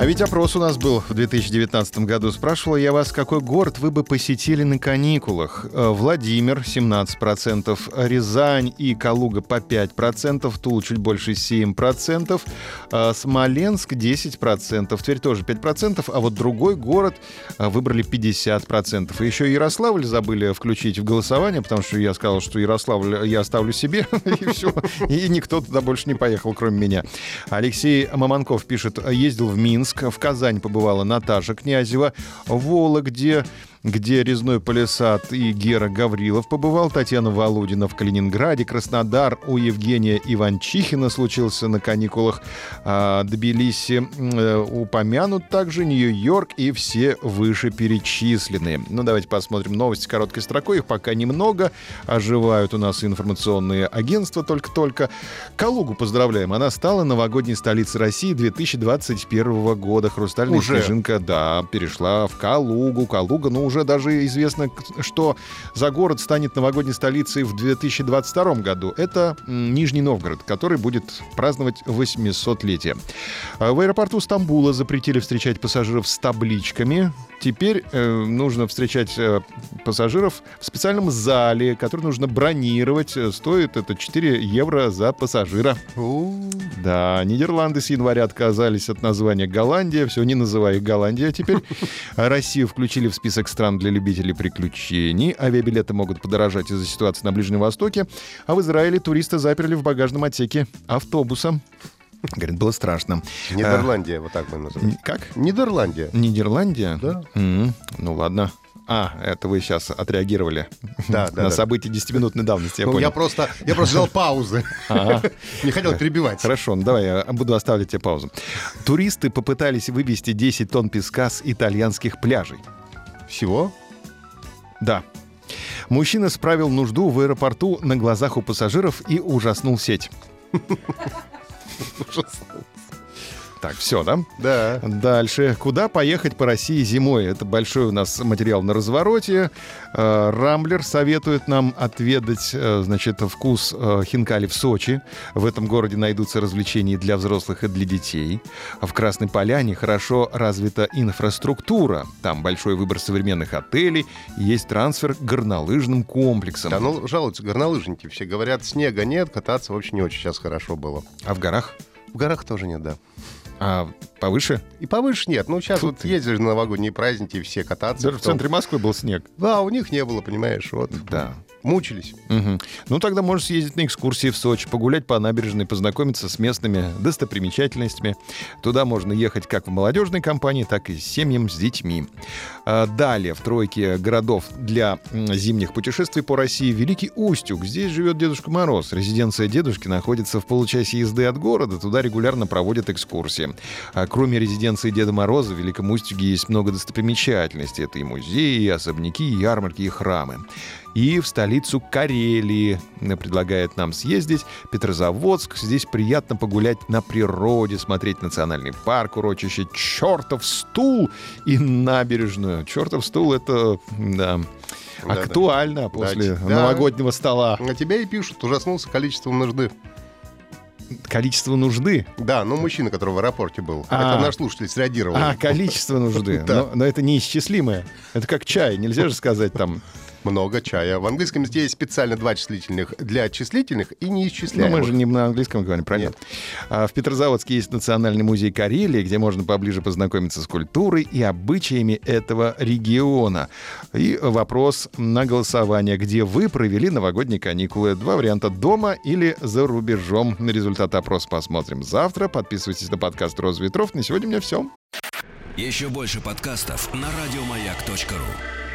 А ведь опрос у нас был в 2019 году. Спрашивал я вас, какой город вы бы посетили на каникулах. Э, Владимир 17%, Рязань и Калуга по 5%, Тула чуть больше 7%, э, Смоленск 10%, Тверь тоже 5%, а вот другой город э, выбрали 50%. И еще Ярославль забыли включить в голосование, потому что я сказал, что Ярославль я оставлю себе, и все. И никто туда больше не поехал, кроме меня. Алексей Маманков пишет, ездил в Минск, в Казань побывала Наташа Князева, в Вологде где резной полисад и Гера Гаврилов побывал, Татьяна Володина в Калининграде, Краснодар у Евгения Иванчихина случился на каникулах, а, Тбилиси э, упомянут также, Нью-Йорк и все вышеперечисленные. Ну, давайте посмотрим новости короткой строкой, их пока немного, оживают у нас информационные агентства только-только. Калугу поздравляем, она стала новогодней столицей России 2021 года. Хрустальная Уже? снежинка, да, перешла в Калугу. Калуга, ну, уже даже известно, что за город станет новогодней столицей в 2022 году. Это Нижний Новгород, который будет праздновать 800-летие. А В аэропорту Стамбула запретили встречать пассажиров с табличками. Теперь э, нужно встречать э, пассажиров в специальном зале, который нужно бронировать. Э, Стоит это 4 евро за пассажира. Да, Нидерланды с января отказались от названия Голландия. Все, не называй их Голландия теперь. Россию включили в список стран для любителей приключений. Авиабилеты могут подорожать из-за ситуации на Ближнем Востоке. А в Израиле туриста заперли в багажном отсеке автобуса. Говорит, было страшно. Нидерландия, вот так мы А, называем. как? Нидерландия. Нидерландия? Да. М, Ну ладно. А, это вы сейчас отреагировали Да, да, на да. события 10-минутной давности, я Ну, понял. я просто, я просто взял паузы. Ага. Не хотел перебивать. Хорошо, ну давай я буду оставлять тебе паузу. Туристы попытались вывести 10 тонн песка с итальянских пляжей. Всего? Да. Мужчина справил нужду в аэропорту на глазах у пассажиров и ужаснул сеть. Так, все, да? Да. Дальше. Куда поехать по России зимой? Это большой у нас материал на развороте. Э, Рамблер советует нам отведать, э, значит, вкус э, хинкали в Сочи. В этом городе найдутся развлечения для взрослых и для детей. В Красной Поляне хорошо развита инфраструктура. Там большой выбор современных отелей. Есть трансфер к горнолыжным комплексам. Да, ну, жалуются горнолыжники. Все говорят, снега нет, кататься вообще не очень сейчас хорошо было. А в горах? В горах тоже нет, да. А повыше? И повыше нет. Ну, сейчас Фу вот ты. ездишь на новогодние праздники, все кататься. Даже в потом- центре Москвы был снег. Да, у них не было, понимаешь, вот. Да. Мучились. Мгм. Ну, тогда можешь съездить на экскурсии в Сочи, погулять по набережной, познакомиться с местными достопримечательностями. Туда можно ехать как в молодежной компании, так и с семьям с детьми. А Далее в тройке городов для зимних путешествий по России Великий Устюг. Здесь живет Дедушка Мороз. Резиденция дедушки находится в получасе езды от города. Туда регулярно проводят экскурсии. А кроме резиденции Деда Мороза в Великом Устюге есть много достопримечательностей. Это и музеи, и особняки, и ярмарки, и храмы и в столицу Карелии э, предлагает нам съездить. Петрозаводск. Здесь приятно погулять на природе, смотреть национальный парк, урочище Чертов стул и набережную. Чертов стул это да, актуально после да. новогоднего стола. На тебя и пишут, ужаснулся количеством нужды. Количество нужды. Да, ну мужчина, который в аэропорте был. А. Это наш слушатель среагировал. А, количество нужды. Да. но, но это неисчислимое. Это как чай. Нельзя же сказать там Много чая. В английском языке есть специально два числительных для числительных и Ну, неисчисляемых. мы же не на английском говорим, правильно? Нет. А в Петрозаводске есть Национальный музей Карелии, где можно поближе познакомиться с культурой и обычаями этого региона. И вопрос на голосование. Где вы провели новогодние каникулы? Два варианта. Дома или за рубежом. На результат опроса посмотрим завтра. Подписывайтесь на подкаст «Роза ветров». На сегодня у меня все. Еще больше подкастов на радиомаяк.ру.